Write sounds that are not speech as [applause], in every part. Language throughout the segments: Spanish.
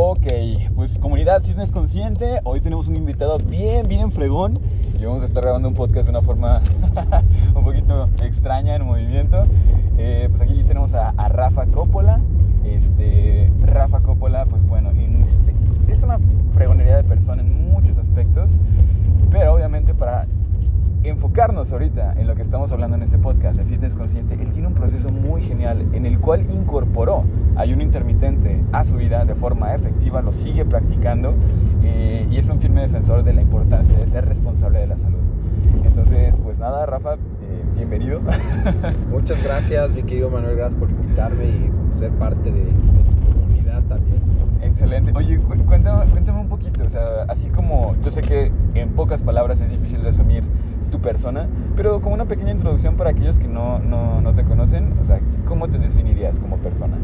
Ok, pues comunidad Fitness Consciente, hoy tenemos un invitado bien, bien fregón y vamos a estar grabando un podcast de una forma [laughs] un poquito extraña en movimiento. Eh, pues aquí tenemos a, Rafa Coppola. Este, Rafa Coppola, pues bueno, este, es una fregonería de persona en muchos aspectos, pero obviamente para enfocarnos ahorita en lo que estamos hablando en este podcast de Fitness Consciente, él tiene un proceso muy genial en el cual incorporó ayuno intermitente a su vida de forma efectiva, lo sigue practicando eh, y es un firme defensor de la importancia de ser responsable de la salud. Entonces, pues nada, Rafa, eh, bienvenido. [laughs] Muchas gracias, mi querido Manuel, gracias por invitarme y ser parte de, tu comunidad también. Excelente. Oye, cuéntame, cuéntame un poquito, o sea, así como yo sé que en pocas palabras es difícil resumir tu persona, pero como una pequeña introducción para aquellos que no, no, no te conocen, o sea, ¿cómo te definirías como persona?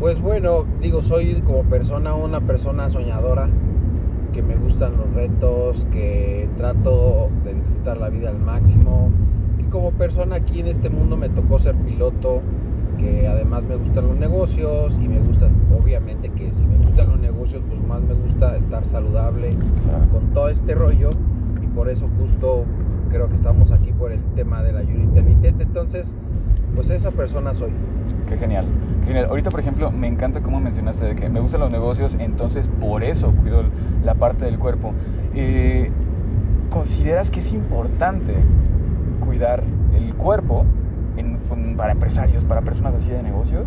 Pues bueno, digo, soy como persona una persona soñadora, que me gustan los retos, que trato de disfrutar la vida al máximo, que como persona aquí en este mundo me tocó ser piloto, que además me gustan los negocios y me gusta, obviamente que si me gustan los negocios, pues más me gusta estar saludable con todo este rollo por eso justo creo que estamos aquí por el tema del ayuno intermitente. Entonces, pues esa persona soy. Qué genial, genial. Ahorita, por ejemplo, me encanta cómo mencionaste de que me gustan los negocios, entonces por eso cuido la parte del cuerpo. Eh, ¿Consideras que es importante cuidar el cuerpo para empresarios, para personas así de negocios?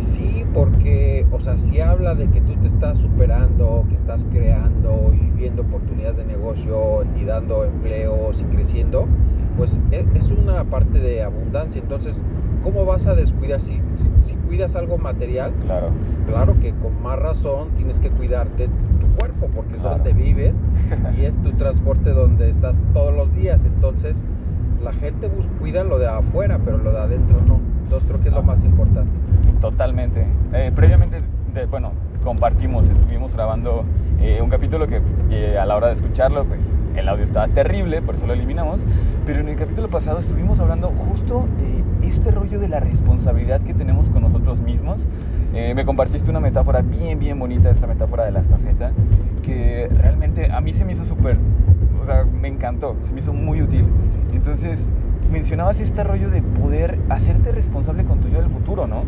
Sí, porque, o sea, si habla de que tú te estás superando, que estás creando y viendo oportunidades de negocio y dando empleos y creciendo, pues e, es una parte de abundancia. Entonces, ¿cómo vas a descuidar? Si, si, cuidas algo material, claro. claro que con más razón tienes que cuidarte tu cuerpo, porque es donde vives [laughs] y es tu transporte donde estás todos los días. Entonces, la gente cuida lo de afuera, pero lo de adentro no. Entonces, creo que es lo ah. más importante. Totalmente. Eh, previamente, bueno, compartimos, estuvimos grabando eh, un capítulo que a la hora de escucharlo, pues el audio estaba terrible, por eso lo eliminamos. Pero en el capítulo pasado estuvimos hablando justo de este rollo de la responsabilidad que tenemos con nosotros mismos. Eh, me compartiste una metáfora bien, bien bonita, esta metáfora de la estafeta, que realmente a mí se me hizo súper, o sea, me encantó, se me hizo muy útil. Entonces, mencionabas este rollo de poder hacerte responsable con tu yo del futuro, ¿no?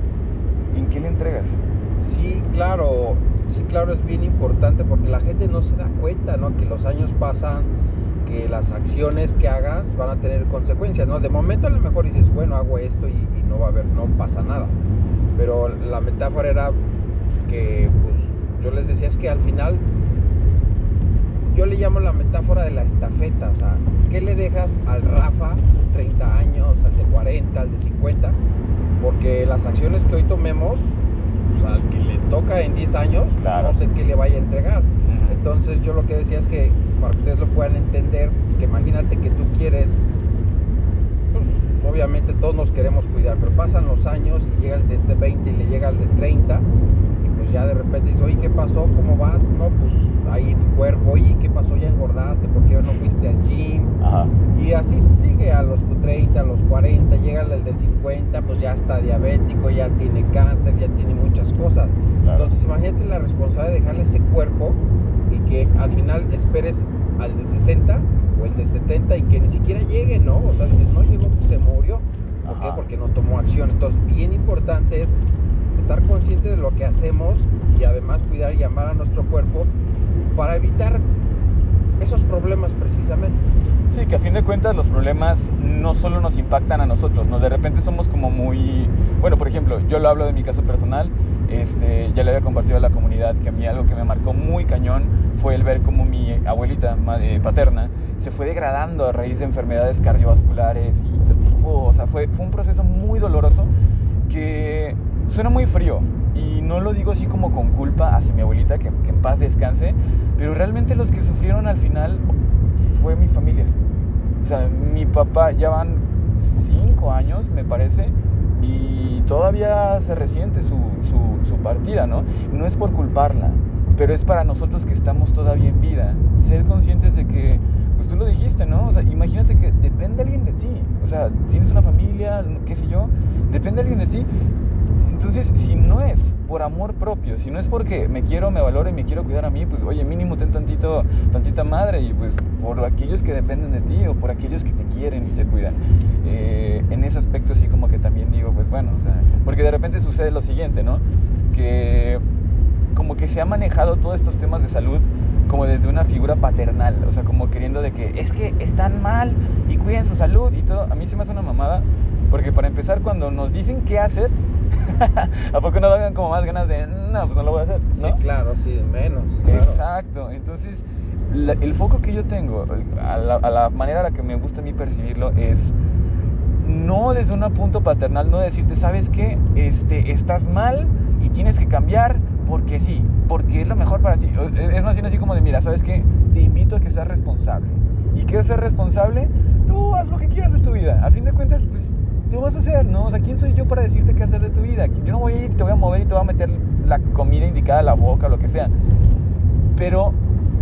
¿En qué le entregas? Sí, claro, sí, claro, es bien importante porque la gente no se da cuenta, ¿no? Que los años pasan, que las acciones que hagas van a tener consecuencias, ¿no? De momento a lo mejor dices, bueno, hago esto y, no va a haber, no pasa nada. Pero la metáfora era que, pues, yo les decía, es que al final, yo le llamo la metáfora de la estafeta, o sea, ¿qué le dejas al Rafa, 30 años, al de 40, al de 50? Porque las acciones que hoy tomemos, pues, al que le toca en 10 años, no sé qué le vaya a entregar. Entonces yo lo que decía es que para que ustedes lo puedan entender, que imagínate que tú quieres, pues obviamente todos nos queremos cuidar, pero pasan los años y llega el de 20 y le llega el de 30 y pues ya de repente dice, oye, ¿qué pasó? ¿Cómo vas? No, pues ahí tu cuerpo, oye, ¿qué pasó? ¿Ya engordaste? ¿Por qué no fuiste al gym? Y así sigue a los 30, a los 40, llega el de 50, pues ya está diabético, ya tiene cáncer, ya tiene muchas cosas. Entonces imagínate la responsabilidad de dejarle ese cuerpo y que al final esperes al de 60 o el de 70 y que ni siquiera llegue, ¿no? O sea, si no llegó, pues se murió. ¿Por qué? Porque no tomó acción. Entonces, bien importante es estar consciente de lo que hacemos y además cuidar y amar a nuestro cuerpo para evitar esos problemas precisamente. Sí, que a fin de cuentas los problemas no solo nos impactan a nosotros, ¿no? De repente somos como muy... Bueno, por ejemplo, yo lo hablo de mi caso personal, este, ya le había compartido a la comunidad que a mí algo que me marcó muy cañón fue el ver cómo mi abuelita eh, paterna se fue degradando a raíz de enfermedades cardiovasculares y, o sea, fue, fue un proceso muy doloroso que suena muy frío, y no lo digo así como con culpa hacia mi abuelita, que, en paz descanse, pero realmente los que sufrieron al final fue mi familia. O sea, mi papá ya van cinco años, me parece, y todavía se resiente su, su, partida, ¿no? No es por culparla, pero es para nosotros que estamos todavía en vida, ser conscientes de que, pues tú lo dijiste, ¿no? O sea, imagínate que depende alguien de ti, o sea, tienes una familia, qué sé yo, depende alguien de ti, Entonces, si no es por amor propio, si no es porque me quiero, me valoro y me quiero cuidar a mí, pues oye, mínimo ten tantito, tantita madre y pues por aquellos que dependen de ti o por aquellos que te quieren y te cuidan. Eh, en ese aspecto sí como que también digo, pues bueno, o sea, porque de repente sucede lo siguiente, ¿no? Que como que se ha manejado todos estos temas de salud como desde una figura paternal, o sea, como queriendo de que es que están mal y cuiden su salud y todo. A mí se me hace una mamada, porque para empezar, cuando nos dicen qué hacer, [laughs] ¿a poco no dan como más ganas de, no, pues no lo voy a hacer? Sí, claro, sí, menos. Claro. Exacto, entonces el foco que yo tengo, a la, a la manera a la que me gusta a mí percibirlo es no desde un punto paternal, no decirte, ¿sabes qué? Este, estás mal y tienes que cambiar porque sí, porque es lo mejor para ti. Es más bien así como de, mira, ¿sabes qué? Te invito a que seas responsable. ¿Y quieres ser responsable? Tú haz lo que quieras de tu vida. A fin de cuentas, pues lo vas a hacer, ¿no? O sea, ¿quién soy yo para decirte qué hacer de tu vida? Yo no voy a ir, te voy a mover y te voy a meter la comida indicada a la boca lo que sea. Pero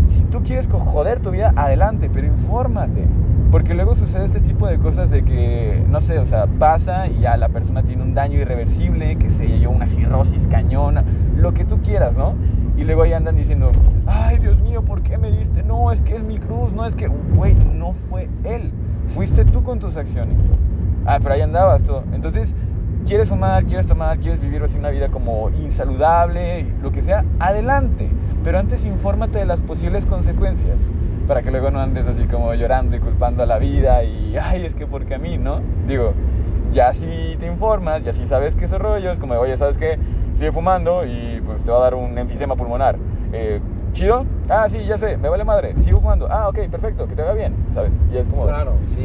si tú quieres joder tu vida, adelante, pero infórmate. Porque luego sucede este tipo de cosas de que, no sé, o sea, pasa y ya la persona tiene un daño irreversible, que se yo una cirrosis cañona, lo que tú quieras, ¿no? Y luego ahí andan diciendo, ay Dios mío, ¿por qué me diste? No, es que es mi cruz, no es que, güey, no fue él, fuiste tú con tus acciones. Ah, pero ahí andabas tú. Entonces, quieres fumar, quieres tomar, quieres vivir así una vida como insaludable, lo que sea, adelante. Pero antes infórmate de las posibles consecuencias para que luego no andes así como llorando y culpando a la vida y, ay, es que porque a mí, ¿no? Digo, ya si te informas, ya si sabes que esos rollos, como, oye, ¿sabes qué? Sigue fumando y pues te va a dar un enfisema pulmonar. Eh, ¿Chido? Ah, sí, ya sé, me vale madre, sigo fumando. Ah, ok, perfecto, que te vaya bien, ¿sabes? Y es como... Claro, sí.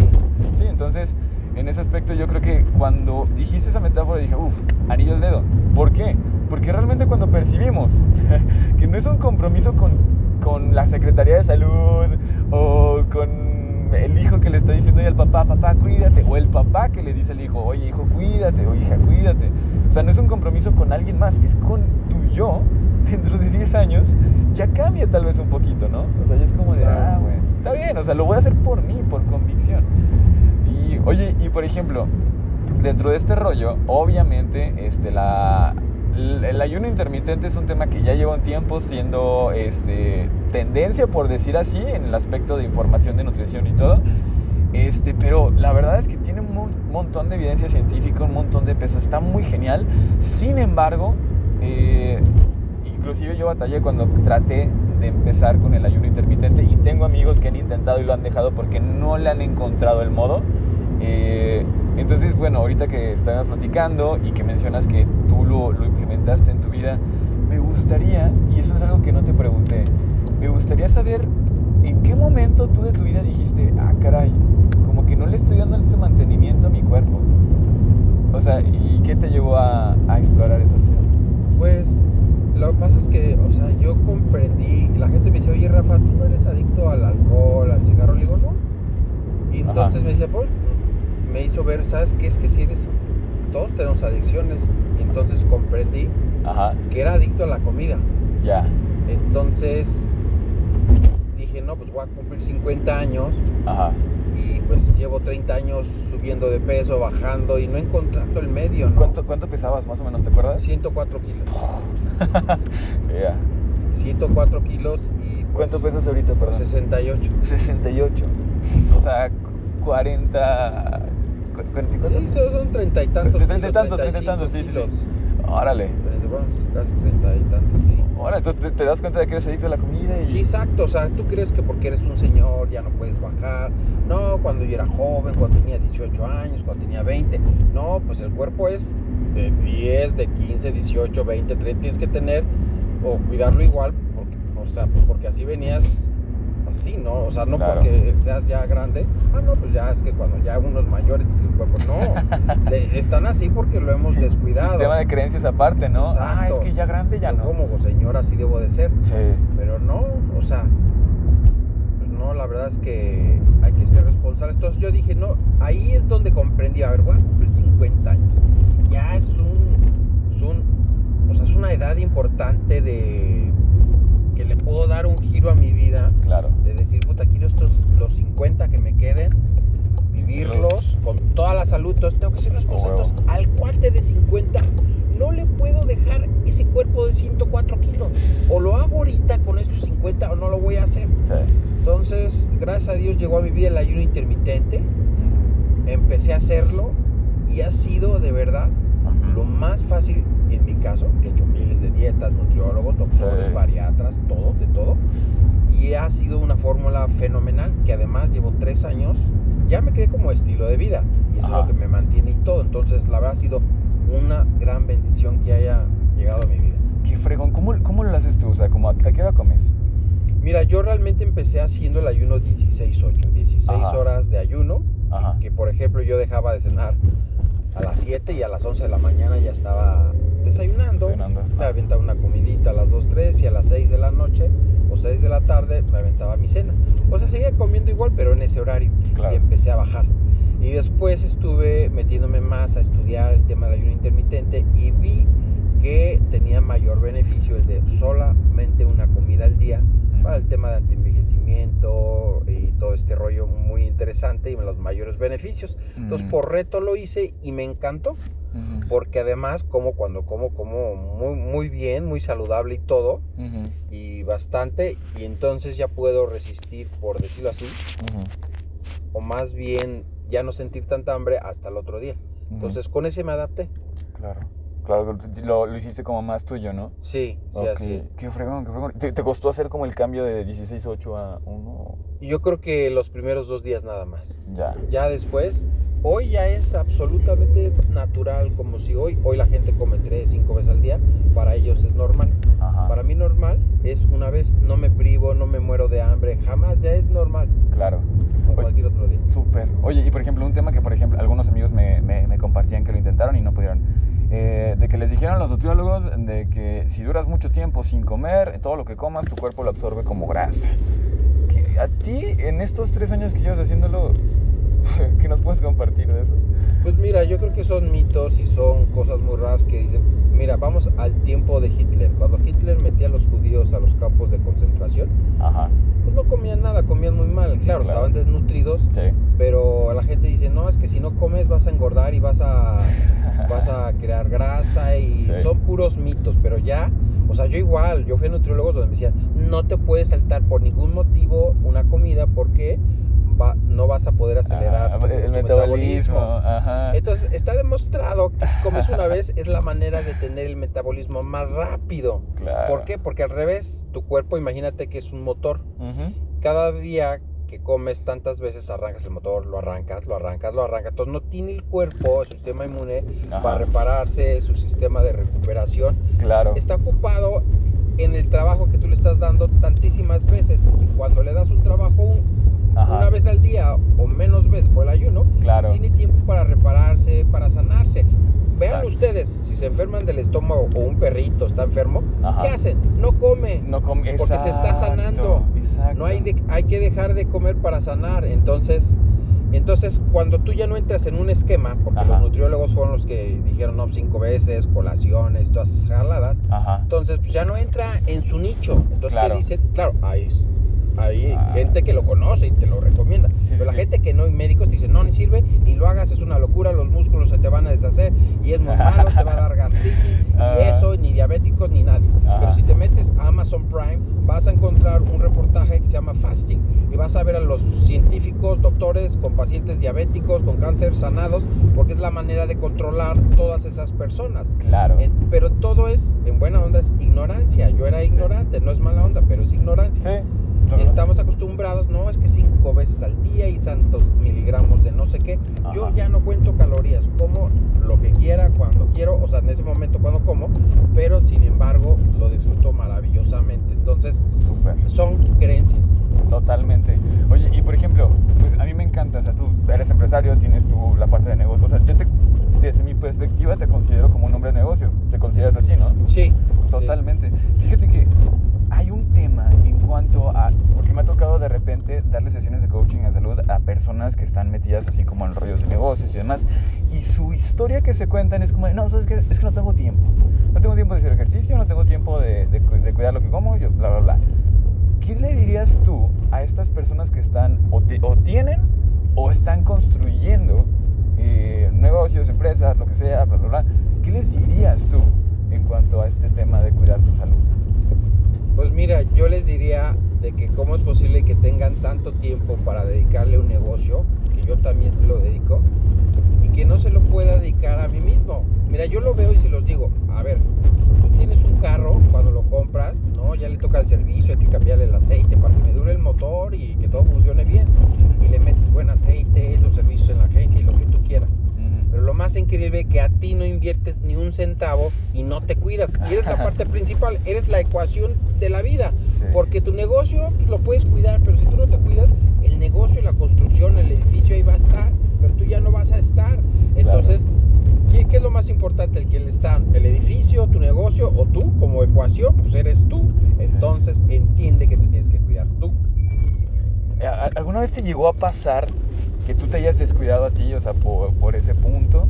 Sí, entonces, en ese aspecto yo creo que cuando dijiste esa metáfora dije, uff, anillo el dedo. ¿Por qué? Porque realmente cuando percibimos [laughs] que no es un compromiso con con la Secretaría de Salud o con el hijo que le está diciendo al papá, papá, cuídate, o el papá que le dice al hijo, oye, hijo, cuídate, o hija, cuídate. O sea, no es un compromiso con alguien más, es con tu yo. Dentro de 10 años ya cambia tal vez un poquito, ¿no? O sea, ya es como de, ah, güey, está bien, o sea, lo voy a hacer por mí, por convicción. Oye, y por ejemplo, dentro de este rollo, obviamente, este, la, el ayuno intermitente es un tema que ya lleva un tiempo siendo este, tendencia, por decir así, en el aspecto de información de nutrición y todo. Este, pero la verdad es que tiene un montón de evidencia científica, un montón de peso, está muy genial. Sin embargo, eh, inclusive yo batallé cuando traté de empezar con el ayuno intermitente y tengo amigos que han intentado y lo han dejado porque no le han encontrado el modo. Eh, entonces, bueno, ahorita que estamos platicando y que mencionas que tú lo, lo implementaste en tu vida, me gustaría, y eso es algo que no te pregunté, me gustaría saber en qué momento tú de tu vida dijiste, ah, caray, como que no le estoy dando ese mantenimiento a mi cuerpo. O sea, ¿y qué te llevó a, a explorar esa opción? Pues lo que pasa es que, o sea, yo comprendí, la gente me dice, oye Rafa, ¿tú no eres adicto al alcohol, al cigarro? Le digo, no. Y entonces me dice, pues, me hizo ver, ¿sabes qué? Es que si eres, todos tenemos adicciones. Y entonces comprendí que era adicto a la comida. Ya. Entonces dije, no, pues voy a cumplir 50 años. Y pues llevo 30 años subiendo de peso, bajando y no encontrando el medio, ¿no? ¿Cuánto, cuánto pesabas más o menos, te acuerdas? 104 kilos. [laughs] Ya. 104 kilos y... Pues, ¿Cuánto pesas ahorita, perdón? 68. 68. O sea, 40... ¿44? Sí, son treinta y tantos. Treinta y tantos, treinta y tantos, sí, sí, sí. Órale. Bueno, casi treinta y tantos, sí. Órale, entonces te das cuenta de que eres adicto a la comida y... Sí, exacto. O sea, tú crees que porque eres un señor ya no puedes bajar. No, cuando yo era joven, cuando tenía 18 años, cuando tenía 20. No, pues el cuerpo es de 10, de 15, 18, 20, 30. Tienes que tener o cuidarlo igual, porque, o sea, pues porque así venías así, ¿no? O sea, no porque seas ya grande, ah, no, pues ya es que cuando ya uno es mayor, el cuerpo, no, [laughs] están así porque lo hemos descuidado. Sistema de creencias aparte, ¿no? Ah, es que ya grande ya no. Como señor así debo de ser. Sí. Pero no, o sea, pues no, la verdad es que hay que ser responsables. Entonces yo dije, no, ahí es donde comprendí, a ver, voy a cumplir 50 años. Ya es un, es un, o sea, es una edad importante de que le puedo dar un giro a mi vida. Claro. De decir, puta, quiero estos, los 50 que me queden, vivirlos con toda la salud. Entonces tengo que ser responsable. al cuate de 50 no le puedo dejar ese cuerpo de 104 kilos. O lo hago ahorita con estos 50 o no lo voy a hacer. Sí. Entonces, gracias a Dios llegó a mi vida el ayuno intermitente. Empecé a hacerlo y ha sido de verdad lo más fácil en mi caso, que he hecho miles dietas, nutriólogos, doctores, Sí. bariatras, todo, de todo. Y ha sido una fórmula fenomenal que además llevo tres años, ya me quedé como estilo de vida. Y eso Ajá. es lo que me mantiene y todo. Entonces, la verdad ha sido una gran bendición que haya llegado a mi vida. Qué fregón. ¿Cómo, ¿Cómo lo haces tú? O sea, como, ¿a, qué hora comes? Mira, yo realmente empecé haciendo el ayuno 16-8, 16 Ajá. horas de ayuno, Ajá. que por ejemplo yo dejaba de cenar a las 7 y a las 11 de la mañana ya estaba desayunando. Desayunando. Me aventaba una comidita a las 2, 3 y a las 6 de la noche o 6 de la tarde me aventaba mi cena. O sea, seguía comiendo igual, pero en ese horario. Claro. Y empecé a bajar. Y después estuve metiéndome más a estudiar el tema del ayuno intermitente y vi que tenía mayor beneficio el de solamente una comida al día para el tema de antienvejecimiento y todo este rollo muy interesante y los mayores beneficios. Entonces por reto lo hice y me encantó. Porque además como cuando como como muy muy bien, muy saludable y todo y bastante y entonces ya puedo resistir por decirlo así o más bien ya no sentir tanta hambre hasta el otro día. Entonces con ese me adapté. Claro. Claro, lo, lo hiciste como más tuyo, ¿no? Sí, sí, Ok. así. Qué fregón, qué fregón. ¿Te, te costó hacer como el cambio de 16.8 a 1? Y yo creo que los primeros dos días nada más. Ya. Ya después, hoy ya es absolutamente natural, como si hoy, hoy la gente come tres, cinco veces al día, para ellos es normal. Ajá. Para mí normal es una vez, no me privo, no me muero de hambre, jamás, ya es normal, Claro. como cualquier otro día. Súper. Oye, y por ejemplo, un tema que, por ejemplo, algunos amigos me, me- me compartían que lo intentaron y no pudieron. Eh, de que les dijeron los nutriólogos de que si duras mucho tiempo sin comer, todo lo que comas, tu cuerpo lo absorbe como grasa. ¿Qué- ¿A ti, en estos tres años que llevas haciéndolo, [laughs] qué nos puedes compartir de eso? Pues mira, yo creo que son mitos y son cosas muy raras que dicen, mira, vamos al tiempo de Hitler. Cuando Hitler metía a los judíos a los campos de concentración, Ajá. pues no comían nada, comían muy mal. Claro, claro. estaban desnutridos, Sí. pero la gente dice, no, es que si no comes vas a engordar y vas a, [laughs] vas a crear grasa y Sí. son puros mitos, pero ya, o sea, yo igual, yo fui a nutriólogos donde me decían, no te puedes saltar por ningún motivo una comida porque va- no vas a poder acelerar Ah, tu- el tu metabolismo. Ajá. Entonces, está demostrado que si comes una [laughs] vez es la manera de tener el metabolismo más rápido. Claro. ¿Por qué? Porque al revés, tu cuerpo, imagínate que es un motor. Cada día que comes tantas veces arrancas el motor, lo arrancas, lo arrancas, lo arrancas. Entonces no tiene el cuerpo, el sistema inmune Ajá. para repararse, su sistema de recuperación. Claro. Está ocupado en el trabajo que tú le estás dando tantísimas veces. Y cuando le das un trabajo un- una vez al día o menos veces por el ayuno, Claro. tiene tiempo para repararse, para sanarse. Vean Exacto. ustedes, si se enferman del estómago o un perrito está enfermo, Ajá. ¿qué hacen? No come. No come. Porque se está Exacto, sanando. Exacto. No hay, de- hay que dejar de comer para sanar. Entonces, entonces cuando tú ya no entras en un esquema, porque Ajá. los nutriólogos fueron los que dijeron no cinco veces, colaciones, todas esas jaladas, Ajá. entonces pues, ya no entra en su nicho. Entonces, Claro. ¿qué dice? Claro, hay, hay Ah. gente que lo conoce y te lo recomienda. Sí, pero sí, la sí. gente que no, y médicos te dicen, no, ni sirve, ni lo hagas, es una locura, los músculos se te van a deshacer y es muy [laughs] malo, te va a dar gastritis, Ah. y eso, ni diabéticos, ni nadie. Ajá. Pero si te metes a Amazon Prime, vas a encontrar un reportaje que se llama Fasting y vas a ver a los científicos, doctores con pacientes diabéticos, con cáncer sanados, porque es la manera de controlar todas esas personas. Claro. En- pero todo es, en buena onda, es ignorancia. Yo era ignorante, no es mala onda, pero es ignorancia. Sí. Estamos acostumbrados, no, es que cinco veces al día y tantos miligramos de no sé qué. Yo ya no cuento calorías, como lo que quiera, cuando quiero, o sea, en ese momento cuando como, pero sin embargo lo disfruto maravillosamente. Entonces, son creencias. Totalmente. Oye, y por ejemplo, pues a mí me encanta, o sea, tú eres empresario, tienes tú la parte de negocio, o sea, yo te, desde mi perspectiva te considero como un hombre de negocio, te consideras así, ¿no? Sí. Totalmente. Fíjate que hay un tema en cuanto a, porque me ha tocado de repente darle sesiones de coaching a salud a personas que están metidas así como en rollos de negocios y demás, y su historia que se cuentan es como, no, ¿sabes qué? Es que no tengo tiempo. No tengo tiempo de hacer ejercicio, no tengo tiempo de, de de cuidar lo que como, yo, bla, bla, bla. ¿Qué le dirías tú a estas personas que están o, ti- o tienen o están construyendo eh, negocios, empresas, lo que sea, bla, bla, bla, ¿qué les dirías tú en cuanto a este tema de cuidar su salud? Pues mira, yo les diría de que cómo es posible que tengan tanto tiempo para dedicarle un negocio, que yo también se lo dedico, y que no se lo pueda dedicar a mí mismo. Mira, yo lo veo y se los digo, a ver, tú tienes un carro cuando lo compras, ¿no? Ya le toca el servicio, hay que cambiarle el aceite para que me dure el motor y que todo funcione bien. Y le metes buen aceite, los servicios en la agencia y lo que tú quieras. Pero lo más increíble que a ti no inviertes ni un centavo y no te cuidas. Y eres la [laughs] parte principal, eres la ecuación de la vida. Sí. Porque tu negocio pues, lo puedes cuidar, pero si tú no te cuidas, el negocio, la construcción, el edificio ahí va a estar, pero tú ya no vas a estar. Entonces, ¿qué, qué es lo más importante? El que está, el edificio, tu negocio o tú como ecuación, pues eres tú. Entonces, entiende que te tienes que cuidar tú. Eh, ¿A- ¿Alguna vez te llegó a pasar que tú te hayas descuidado a ti, o sea, por, por ese punto?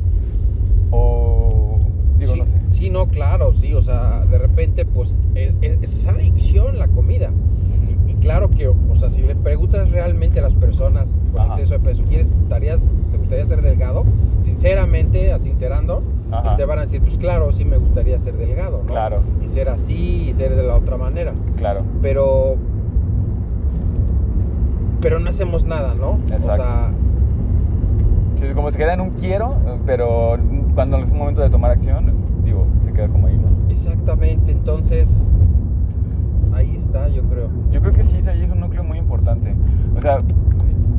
O, digo, sí, no sé. sí, no, claro, sí, o sea, de repente, pues, es, es- es adicción la comida. Y, y claro que, o sea, si le preguntas realmente a las personas con Ajá. exceso de peso, ¿quieres, estarías, ¿te gustaría ser delgado? Sinceramente, a sincerando, pues te van a decir, pues claro, sí me gustaría ser delgado, ¿no? Claro. Y ser así y ser de la otra manera. Claro. Pero, pero no hacemos nada, ¿no? Exacto. O sea, como se queda en un quiero, pero cuando es un momento de tomar acción, digo, se queda como ahí, ¿no? exactamente, entonces, ahí está, yo creo. Yo creo que sí, ahí es un núcleo muy importante. O sea,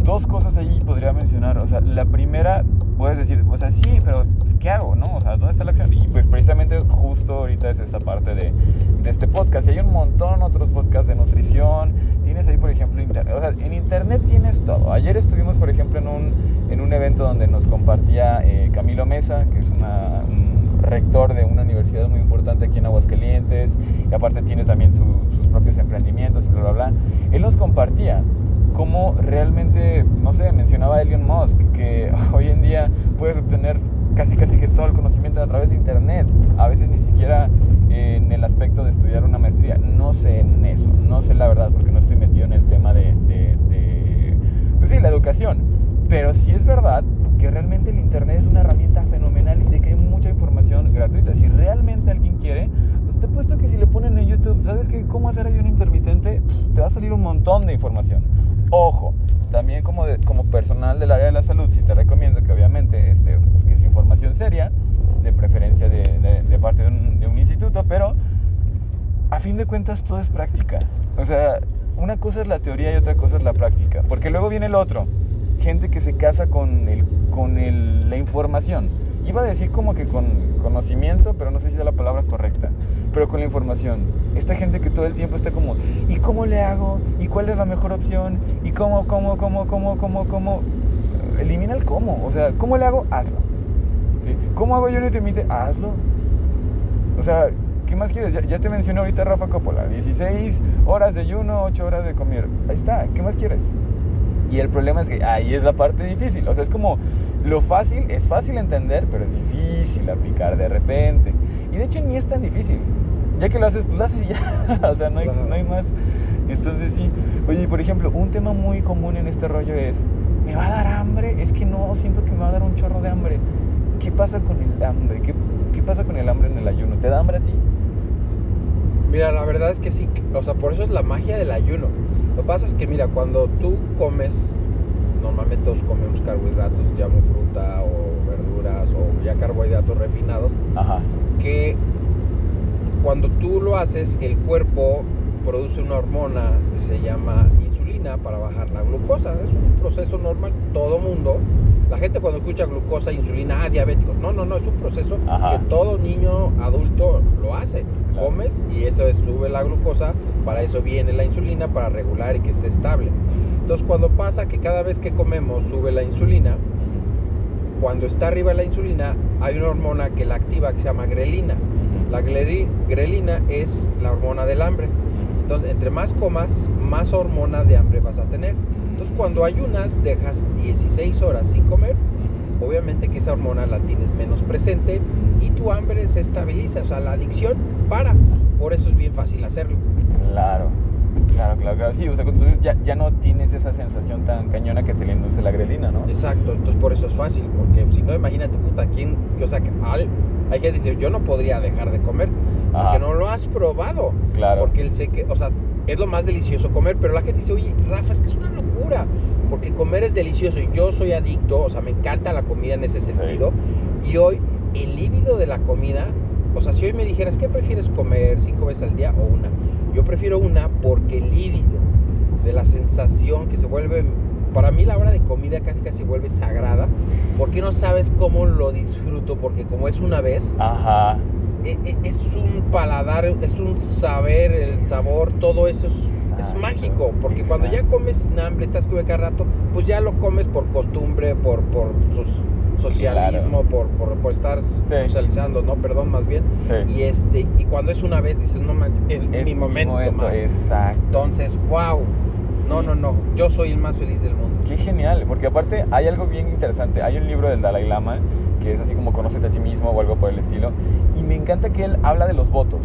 dos cosas ahí podría mencionar. O sea, la primera, puedes decir, o sea, sí, pero pues, ¿qué hago, no? O sea, ¿dónde está la acción? Y pues precisamente justo ahorita es esta parte de, de este podcast. Y hay un montón otros podcasts de nutrición. Tienes ahí, por ejemplo, internet. O sea, en internet tienes todo. Ayer estuvimos, por ejemplo, en un, en un evento donde nos compartía eh, Camilo Mesa, que es una, un rector de una universidad muy importante aquí en Aguascalientes. Y aparte tiene también su- sus propios emprendimientos y bla, bla, bla. Él nos compartía cómo realmente, no sé, mencionaba Elon Musk, que [laughs] hoy en día puedes obtener casi casi que todo el conocimiento a través de internet. A veces ni siquiera eh, en el aspecto de estudiar una maestría. No sé en eso, no sé la verdad, porque no estoy metido en el tema de, de, de, pues sí, la educación. Pero sí es verdad que realmente el internet es una herramienta fenomenal y de que hay mucha información gratuita. Si realmente alguien quiere, pues te he puesto que si le ponen en YouTube, ¿sabes qué? ¿Cómo hacer ayuno intermitente? Te va a salir un montón de información. Ojo, también como, como personal del área de la salud, sí te recomiendo que obviamente este, busques información seria, de preferencia de, de- de parte de un, de un instituto, pero a fin de cuentas todo es práctica. O sea, una cosa es la teoría y otra cosa es la práctica. Porque luego viene el otro. Gente que se casa con, el, con el- la información. Iba a decir como que con conocimiento, pero no sé si es la palabra correcta. Pero con la información. Esta gente que todo el tiempo está como, ¿y cómo le hago? ¿Y cuál es la mejor opción? ¿Y cómo, cómo, cómo, cómo, cómo, cómo? Elimina el cómo. O sea, ¿cómo le hago? Hazlo. ¿Sí? ¿Cómo hago yo no intermitente? Hazlo. O sea, ¿qué más quieres? Ya, ya te mencioné ahorita Rafa Coppola. 16 horas de ayuno, 8 horas de comer. Ahí está. ¿Qué más quieres? Y el problema es que ahí es la parte difícil. O sea, es como lo fácil, es fácil entender, pero es difícil aplicar de repente. Y de hecho ni es tan difícil. Ya que lo haces, pues lo haces y ya. [laughs] o sea, no hay, no hay más. Entonces sí. Oye, por ejemplo, un tema muy común en este rollo es, ¿me va a dar hambre? Es que no, siento que me va a dar un chorro de hambre. ¿Qué pasa con el hambre? ¿Qué, qué pasa con el hambre en el ayuno? ¿Te da hambre a ti? Mira, la verdad es que sí, o sea, por eso es la magia del ayuno. Lo que pasa es que, mira, cuando tú comes, normalmente todos comemos carbohidratos, llamo fruta o verduras o ya carbohidratos refinados, Ajá. que cuando tú lo haces, el cuerpo produce una hormona que se llama insulina para bajar la glucosa. Es un proceso normal, todo mundo. La gente cuando escucha glucosa, insulina, ah, diabético. No, no, no, es un proceso Ajá. que todo niño adulto lo hace. Claro. Comes y eso es, sube la glucosa, para eso viene la insulina, para regular y que esté estable. Entonces cuando pasa que cada vez que comemos sube la insulina, cuando está arriba la insulina hay una hormona que la activa que se llama grelina. La greli- grelina es la hormona del hambre. Entonces, entre más comas, más hormona de hambre vas a tener. Entonces, cuando ayunas, dejas 16 horas sin comer, obviamente que esa hormona la tienes menos presente y tu hambre se estabiliza, o sea, la adicción para. Por eso es bien fácil hacerlo. Claro, claro, claro, claro. Sí, o sea, entonces ya, ya no tienes esa sensación tan cañona que te le induce la grelina, ¿no? Exacto, entonces por eso es fácil, porque si no, imagínate, puta, ¿quién? O sea, que al- Hay gente que dice, yo no podría dejar de comer porque no lo has probado. Claro. Porque él sé que, o sea, es lo más delicioso comer, pero la gente dice, oye, Rafa, es que es una locura, porque comer es delicioso y yo soy adicto, o sea, me encanta la comida en ese Sí. sentido. Y hoy, el líbido de la comida, o sea, si hoy me dijeras, ¿qué prefieres comer cinco veces al día o una? Yo prefiero una porque el líbido de la sensación que se vuelve, para mí la hora de comida casi casi se vuelve sagrada, porque no sabes cómo lo disfruto, porque como es una vez, Ajá. e- e- es un paladar, es un saber, el sabor, todo eso es, mágico, porque cuando ya comes sin hambre, estás come cada rato, pues ya lo comes por costumbre, por, por sos- socialismo, por, por, por estar Sí. socializando, ¿no? Perdón, más bien. Sí. Y este, y cuando es una vez dices, no manches, es, es mi momento, man". exacto. Entonces, wow. No, no, no. Yo soy el más feliz del mundo. Qué genial, porque aparte hay algo bien interesante. Hay un libro del Dalai Lama que es así como Conócete a ti mismo o algo por el estilo. Y me encanta que él habla de los votos.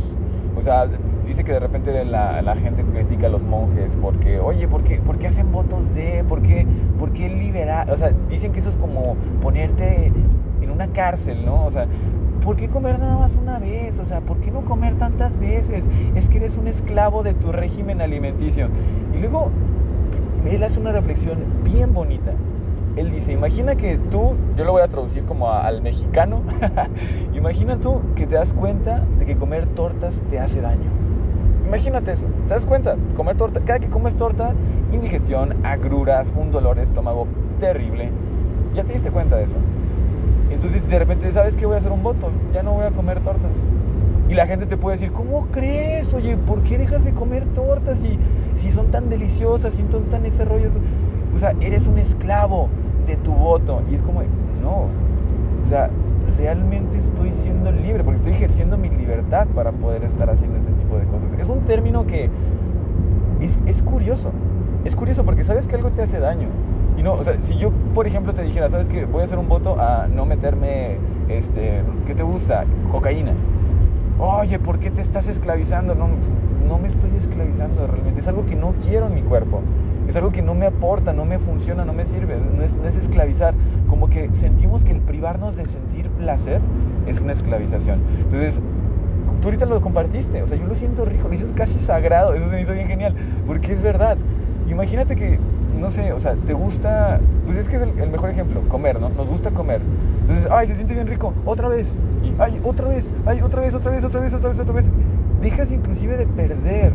O sea, dice que de repente la, gente critica a los monjes porque, oye, ¿por qué, hacen votos de? ¿Por qué, por qué liberar? O sea, dicen que eso es como ponerte en una cárcel, ¿no? O sea, ¿por qué comer nada más una vez? O sea, ¿por qué no comer tantas veces? Es que eres un esclavo de tu régimen alimenticio. Y luego él hace una reflexión bien bonita. Él dice, imagina que tú, yo lo voy a traducir como al mexicano, [laughs] imagina tú que te das cuenta de que comer tortas te hace daño. Imagínate eso, te das cuenta, comer torta, cada que comes torta, indigestión, agruras, un dolor de estómago terrible. Ya te diste cuenta de eso. Entonces de repente, ¿sabes qué? Voy a hacer un voto, ya no voy a comer tortas. Y la gente te puede decir, ¿cómo crees? Oye, ¿por qué dejas de comer tortas si, si son tan deliciosas, si son tan ese rollo? O sea, eres un esclavo de tu voto. Y es como, no. O sea, realmente estoy siendo libre, porque estoy ejerciendo mi libertad para poder estar haciendo este tipo de cosas. Es un término que es, es curioso. Es curioso porque sabes que algo te hace daño. Y no, o sea, si yo, por ejemplo, te dijera, ¿sabes qué? Voy a hacer un voto a no meterme, este, ¿qué te gusta? Cocaína. Oye, ¿por qué te estás esclavizando? No, no me estoy esclavizando realmente. Es algo que no quiero en mi cuerpo. Es algo que no me aporta, no me funciona, no me sirve. No es, no es esclavizar. Como que sentimos que el privarnos de sentir placer es una esclavización. Entonces, tú ahorita lo compartiste. O sea, yo lo siento rico, lo siento casi sagrado. Eso se me hizo bien genial. Porque es verdad. Imagínate que, no sé, o sea, te gusta. Pues es que es el, el mejor ejemplo, comer, ¿no? Nos gusta comer. Entonces, ay, se siente bien rico, otra vez. Ay, otra vez, ay, otra vez, otra vez, otra vez, otra vez, otra vez. Dejas inclusive de perder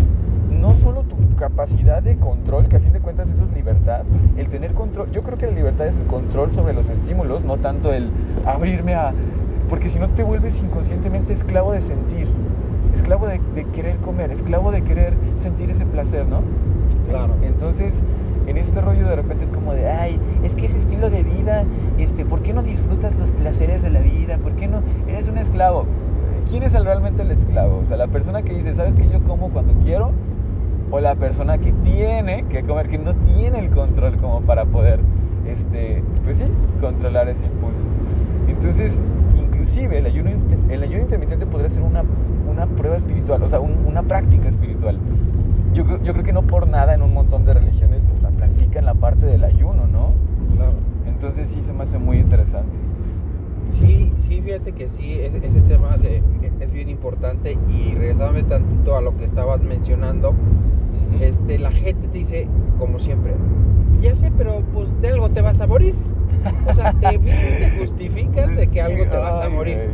no solo tu capacidad de control, que a fin de cuentas eso es libertad, el tener control, yo creo que la libertad es el control sobre los estímulos, no tanto el abrirme a... Porque si no te vuelves inconscientemente esclavo de sentir, esclavo de, de querer comer, esclavo de querer sentir ese placer, ¿no? Claro. Entonces, en este rollo de repente es como de, ay, es que ese estilo de vida, este, ¿por qué no disfrutas los placeres de la vida? ¿Por qué no? Eres un esclavo. ¿Quién es el- realmente el esclavo? O sea, la persona que dice, ¿sabes que yo como cuando quiero? O la persona que tiene que comer, que no tiene el control como para poder, este, pues sí, controlar ese impulso. Entonces, inclusive el ayuno, el ayuno intermitente podría ser una, una prueba espiritual, o sea, un- una práctica espiritual. Yo, yo creo que no por nada en un montón de religiones pues, practican la parte del ayuno, ¿no? Claro. Entonces sí se me hace muy interesante. Sí, sí, fíjate que sí, ese, ese tema de, es bien importante y regresándome tantito a lo que estabas mencionando. Este, la gente te dice, como siempre, ya sé, pero pues de algo te vas a morir. O sea, te, te justificas de que algo te vas a morir.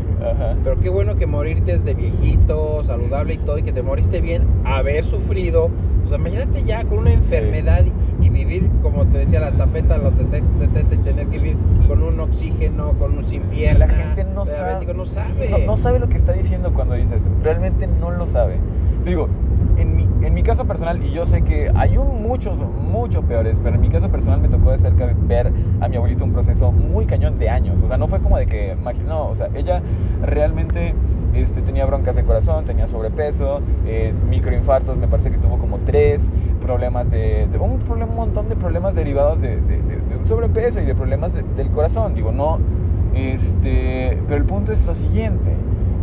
Pero qué bueno que morirte es de viejito, saludable y todo, y que te moriste bien, haber sufrido. O sea, imagínate ya con una enfermedad y, y vivir, como te decía, la estafeta a los 60, 70 y tener que vivir con un oxígeno, con un sin pierna. La gente no sabe, no sabe. No, no sabe lo que está diciendo cuando dice eso. Realmente no lo sabe. Te digo, en mi, caso personal, y yo sé que hay muchos, mucho peores, pero en mi caso personal me tocó de cerca ver a mi abuelito un proceso muy cañón de años. O sea, no fue como de que, no, o sea, ella realmente este, tenía broncas de corazón, tenía sobrepeso, eh, microinfartos, me parece que tuvo como tres, problemas de, un, problema, un montón de problemas derivados de, de- un sobrepeso y de problemas de- del corazón. Digo, no, este, pero el punto es lo siguiente.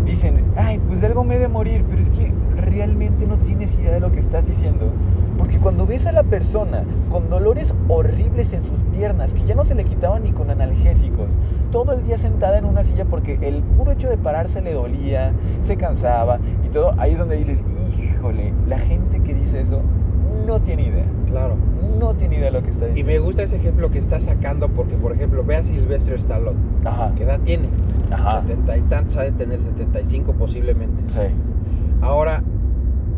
Dicen, ay, pues de algo me he de morir, pero es que realmente no tienes idea de lo que estás diciendo. Porque cuando ves a la persona con dolores horribles en sus piernas, que ya no se le quitaban ni con analgésicos, todo el día sentada en una silla porque el puro hecho de pararse le dolía, se cansaba y todo, ahí es donde dices, híjole, la gente que dice eso no tiene idea. Claro. No tiene idea de lo que está diciendo. Y me gusta ese ejemplo que está sacando porque, por ejemplo, ve a Sylvester Stallone. Ajá. ¿Qué edad tiene? Ajá. 70 y tantos, ha de tener 75 posiblemente. Sí. Ahora,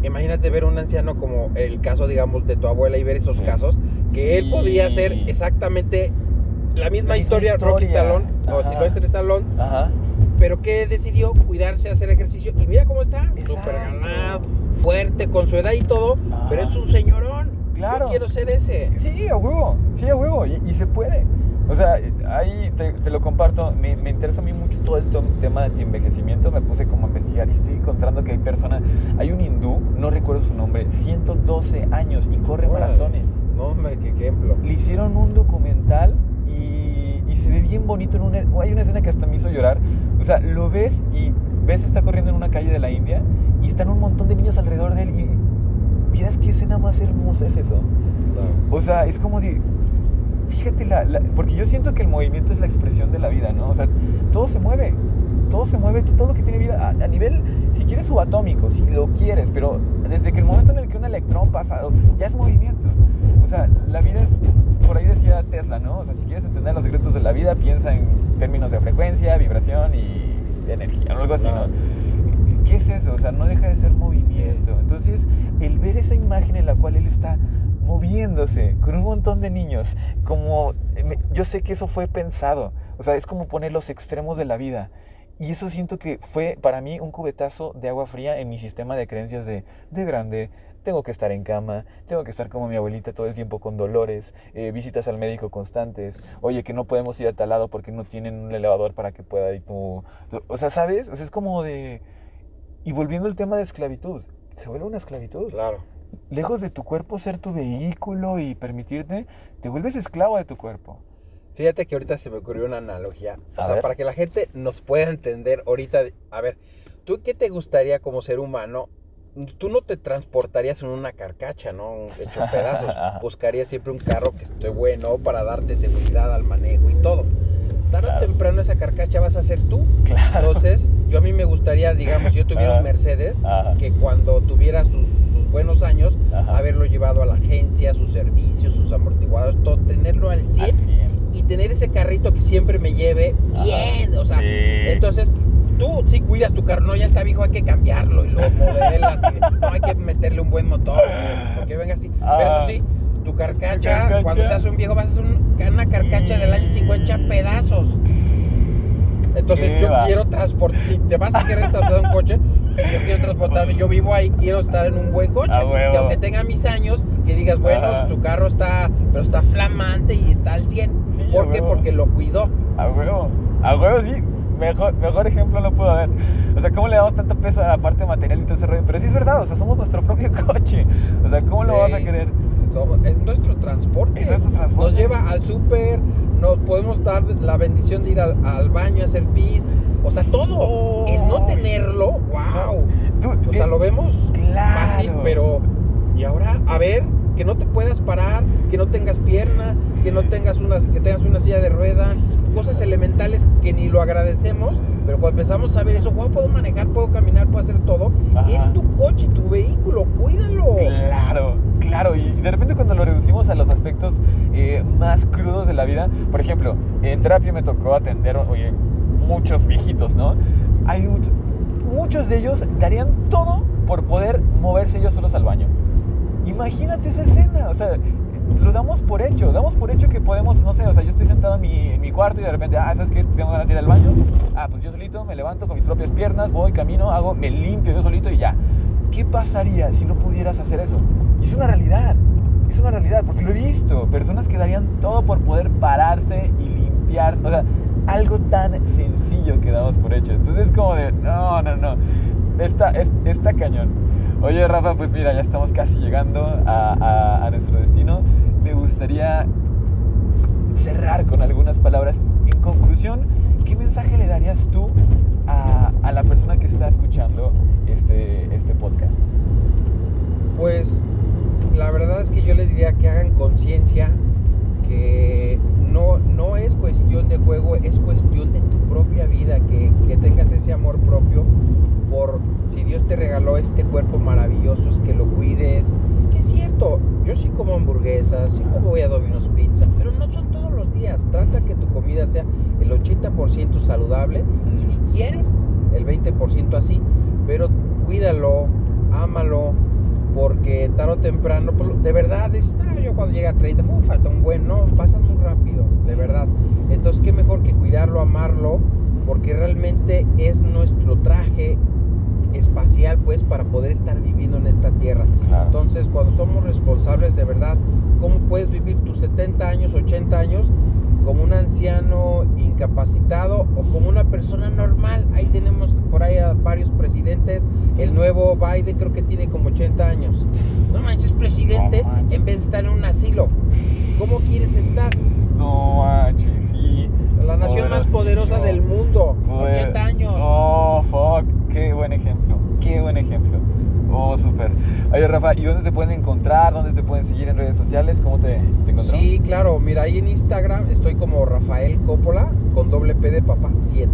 imagínate ver un anciano como el caso, digamos, de tu abuela y ver esos Sí. casos, que él Sí. podría hacer exactamente la misma La misma historia, Rocky historia. Stallone o. Sylvester Stallone, Ajá. Pero que decidió cuidarse, hacer ejercicio y mira cómo está, súper ganado, fuerte, con su edad y todo, Ajá. pero es un señorón. Claro. Yo quiero ser ese. Sí, a huevo, sí, a huevo, y, y se puede. O sea, ahí te, te lo comparto, me, me interesa a mí mucho todo el tema de anti-envejecimiento, me puse como a investigar y estoy encontrando que hay personas, hay un hindú, no recuerdo su nombre, 112 años y corre maratones. No, hombre, qué ejemplo. Le hicieron un documental y, y se ve bien bonito en una, hay una escena que hasta me hizo llorar, o sea, lo ves y ves está corriendo en una calle de la India y están un montón de niños alrededor de él y miras qué escena más hermosa es eso. Claro. O sea, es como de. Fíjate, la, la- porque yo siento que el movimiento es la expresión de la vida, ¿no? O sea, todo se mueve. Todo se mueve, todo lo que tiene vida. A, a nivel, si quieres, subatómico, si lo quieres, pero desde que el momento en el que un electrón pasa, ya es movimiento. O sea, la vida es. Por ahí decía Tesla, ¿no? O sea, si quieres entender los secretos de la vida, piensa en términos de frecuencia, vibración y energía, o algo así, Claro. ¿no? ¿Qué es eso? O sea, no deja de ser movimiento. Entonces, el ver esa imagen en la cual él está moviéndose con un montón de niños, como yo sé que eso fue pensado, o sea, es como poner los extremos de la vida. Y eso siento que fue para mí un cubetazo de agua fría en mi sistema de creencias de, de grande, tengo que estar en cama, tengo que estar como mi abuelita todo el tiempo con dolores, eh, visitas al médico constantes, oye, que no podemos ir a tal lado porque no tienen un elevador para que pueda ir tu... O sea, ¿sabes? O sea, es como de... Y volviendo al tema de esclavitud, se vuelve una esclavitud Claro. lejos de tu cuerpo ser tu vehículo y permitirte, te vuelves esclavo de tu cuerpo. Fíjate que ahorita se me ocurrió una analogía. O sea, ver. para que la gente nos pueda entender ahorita. A ver, ¿tú qué te gustaría como ser humano? Tú no te transportarías en una carcacha, ¿no? Hecho pedazos. Ajá. [laughs] Buscarías siempre un carro que esté bueno para darte seguridad al manejo y todo. Tarde o Claro. temprano esa carcacha vas a ser tú. Claro. Entonces, yo a mí me gustaría, digamos, si yo tuviera Ajá. un Mercedes, Ajá. que cuando tuviera sus, sus buenos años, Ajá. haberlo llevado a la agencia, sus servicios, sus amortiguadores, todo, tenerlo al 100 Al 100. y tener ese carrito que siempre me lleve bien, o sea, Sí. entonces tú sí cuidas tu carro, no, ya está viejo, hay que cambiarlo y lo modelas, y, no hay que meterle un buen motor, porque venga así, pero Ah. eso sí, tu carcacha, carcacha. cuando seas un viejo vas a hacer un- una carcacha del año 50 pedazos. Entonces yo va. quiero transportar, si te vas a querer transportar un coche, si yo quiero transportarme, yo vivo ahí, quiero estar en un buen coche. Que aunque tenga mis años, que digas, bueno, Ajá. su carro está, pero está flamante y está al 100. Sí, ¿Por qué? Porque lo cuidó. A huevo. A huevo, sí. Mejor, mejor ejemplo no puedo haber. O sea, ¿cómo le damos tanto peso a la parte material y todo ese rollo? Pero sí es verdad, o sea, somos nuestro propio [laughs] coche. O sea, ¿cómo lo vas a querer? Somos- es nuestro transporte. Es nuestro transporte. Nos lleva al súper, nos podemos dar la bendición de ir al, al baño a hacer pis. O sea, todo. Oh. El no tenerlo, wow. Tú, O sea, eh, lo vemos Claro. fácil, pero. Y ahora, a ver, que no te puedas parar, que no tengas pierna, que no tengas una, que tengas una silla de ruedas, cosas elementales que ni lo agradecemos, pero cuando empezamos a ver eso, wow, puedo manejar, puedo caminar, puedo hacer todo, Ajá. es tu coche, tu vehículo, cuídalo. Claro, claro. Y de repente cuando lo reducimos a los aspectos eh, más crudos de la vida, por ejemplo, en terapia me tocó atender oye, muchos viejitos, ¿no? Hay much- muchos de ellos darían todo por poder moverse ellos solos al baño. Imagínate esa escena, o sea, lo damos por hecho, damos por hecho que podemos, no sé, o sea, yo estoy sentado en mi, en mi cuarto y de repente, ah, ¿sabes qué? Tengo ganas de ir al baño. Ah, pues yo solito me levanto con mis propias piernas, voy, camino, hago, me limpio yo solito y ya. ¿Qué pasaría si no pudieras hacer eso? Y es una realidad, es una realidad, porque lo he visto, personas que darían todo por poder pararse y limpiar, o sea, algo tan sencillo que damos por hecho. Entonces es como de, no, no, no, está, es- está cañón. Oye, Rafa, pues mira, ya estamos casi llegando a, a- nuestro destino. Me gustaría cerrar con algunas palabras. En conclusión, ¿qué mensaje le darías tú a, a la persona que está escuchando este, este podcast? Pues la verdad es que yo les diría que hagan conciencia que no, no es cuestión de juego, es cuestión de tu propia vida, que, que tengas ese amor propio por si Dios te regaló este cuerpo maravilloso, es que lo cuides. Que es cierto, yo sí como hamburguesas, sí como voy a Domino's Pizza, pero no son todos los días. Trata que tu comida sea el 80% saludable y si quieres, el 20% así, pero cuídalo, ámalo, porque tarde o temprano, pues, de verdad, está, yo cuando llega a 30, uh, falta un buen, no, pasa muy rápido, de verdad. Entonces, qué mejor que cuidarlo, amarlo, porque realmente es nuestro traje espacial, pues, para poder estar viviendo en esta tierra. Claro. Entonces, cuando somos responsables de verdad, ¿cómo puedes vivir tus 70 años, 80 años? como un anciano incapacitado o como una persona normal. Ahí tenemos por ahí a varios presidentes. El nuevo Biden creo que tiene como 80 años. No manches, presidente, No manches. en vez de estar en un asilo. ¿Cómo quieres estar? No manches, sí. La nación más poderosa del mundo. Poder- 80 años. Oh, fuck. Qué buen ejemplo. Qué buen ejemplo. Oh, súper. Oye, ¿y dónde te pueden encontrar? ¿Dónde te pueden seguir en redes sociales? ¿Cómo te, te? Sí, claro. Mira, ahí en Instagram estoy como Rafael Coppola con doble P de papá 7.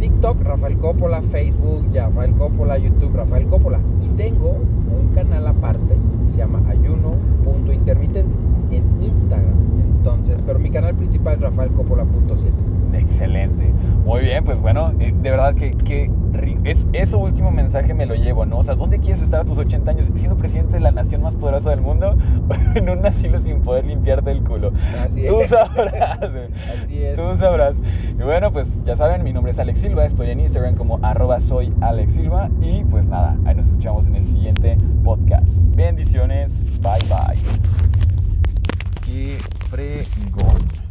TikTok, Rafael Coppola, Facebook, ya, Rafael Coppola, YouTube, Rafael Coppola. Y tengo un canal aparte que se llama ayuno.intermitente en Instagram. Entonces, pero mi canal principal es Rafael Coppola.7. Excelente. Muy bien, pues bueno, eh, de verdad que, que es, eso último mensaje me lo llevo, ¿no? O sea, ¿dónde quieres estar a tus 80 años? ¿Siendo presidente de la nación más poderosa del mundo? ¿O [laughs] en un asilo sin poder limpiarte el culo? Así Tú es. sabrás. güey. [laughs] Así es. Tú sabrás. Y bueno, pues ya saben, mi nombre es Alex Silva, estoy en Instagram como arroba soy Alex Silva y pues nada, ahí nos escuchamos en el siguiente podcast. Bendiciones, bye bye. Qué fregón.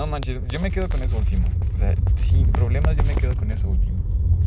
No manches, yo me quedo con eso último. O sea, sin problemas yo me quedo con eso último.